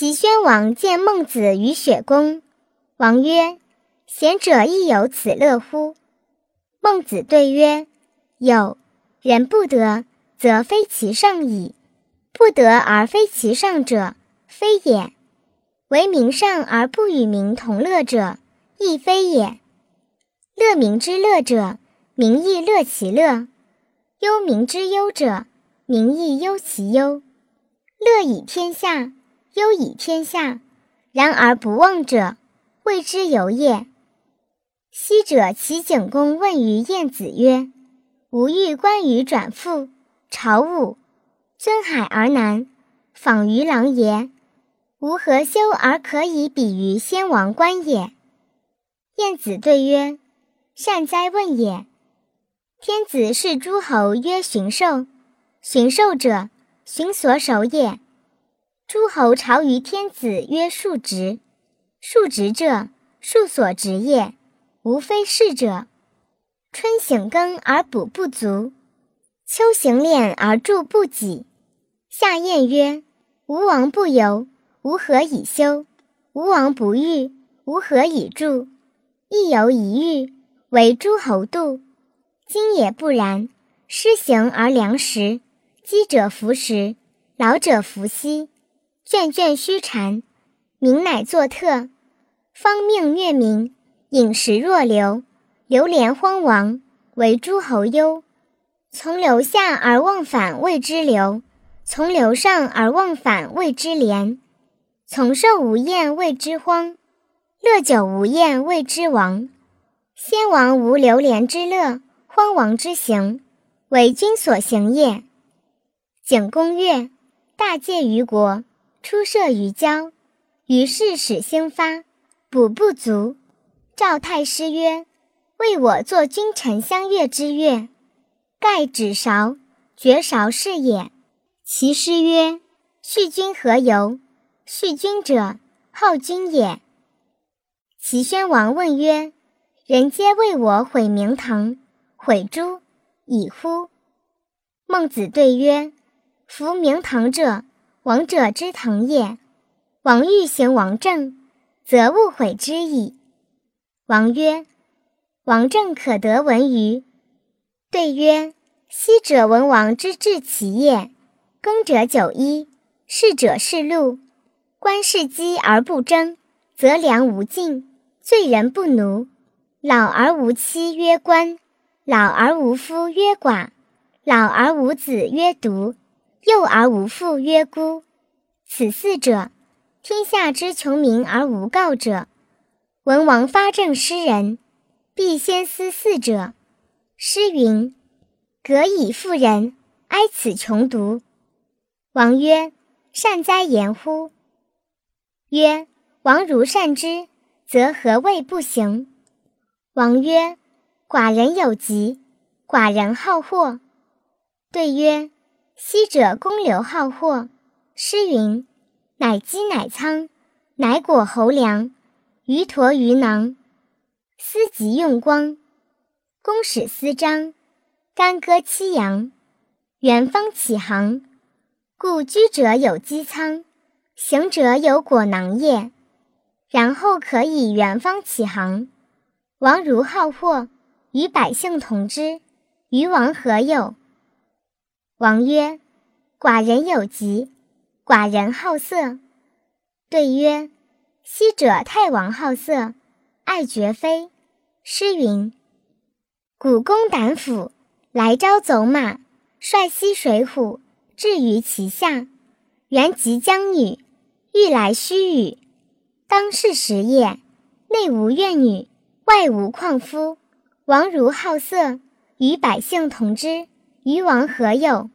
齐宣王见孟子于雪宫，王曰：“贤者亦有此乐乎？”孟子对曰：“有。人不得，则非其上矣；不得而非其上者，非也。为民上而不与民同乐者，亦非也。乐民之乐者，民亦乐其乐；忧民之忧者，民亦忧其忧。乐以天下。”忧以天下，然而不忘者，谓之有也。昔者齐景公问于晏子曰：“吾欲观于转父，朝武，尊海而南，访于狼耶？吾何修而可以比于先王观也？”晏子对曰：“善哉问也！天子视诸侯曰寻兽，寻兽者，寻所守也。”诸侯朝于天子曰庶直，庶直者，庶所直也，无非是者。春省耕而补不足，秋行敛而助不给。夏晏曰：吴王不游，吾何以休？吴王不遇，吾何以助？一游一遇，为诸侯度。今也不然，施行而粮食，饥者服食，老者服息。卷卷虚蝉，民乃作特；方命虐民，饮食若流，流连荒亡，为诸侯忧。从流下而忘返，谓之流；从流上而忘返，谓之廉；从寿无厌，谓之荒；乐久无厌，谓之亡。先王无流连之乐，荒亡之行，为君所行也。景公曰：“大戒于国。”出射于郊，于是使兴发，补不足。赵太师曰：“为我作君臣相悦之乐，盖指韶，绝韶是也。”其师曰：“续君何由？续君者，好君也。”齐宣王问曰：“人皆为我毁明堂，毁诸以乎？”孟子对曰：“夫明堂者。”王者之腾也，王欲行王政，则勿毁之矣。王曰：“王政可得闻于？”对曰：“昔者文王之治其业，耕者九一，士者是禄，官士饥而不争，则粮无尽，罪人不奴。老而无妻曰官，老而无夫曰寡，老而无子曰独。”幼而无父曰孤，此四者，天下之穷民而无告者。文王发政施人，必先思四者。诗云：“革以妇人，哀此穷独。”王曰：“善哉言乎！”曰：“王如善之，则何谓不行？”王曰：“寡人有疾，寡人好货。”对曰。昔者公刘好货，诗云：“乃积乃仓，乃果侯粮，鱼驼鱼囊，思极用光。公使司张，干戈戚阳，远方起航。故居者有积仓，行者有果囊也。然后可以远方起航。王如好货，与百姓同之，与王何有？”王曰：“寡人有疾，寡人好色。”对曰：“昔者太王好色，爱绝妃。诗云：‘古公胆斧，来朝走马，率西水浒，至于其下。原及江女，欲来须臾。当是时也，内无怨女，外无旷夫。王如好色，与百姓同之，鱼王何有？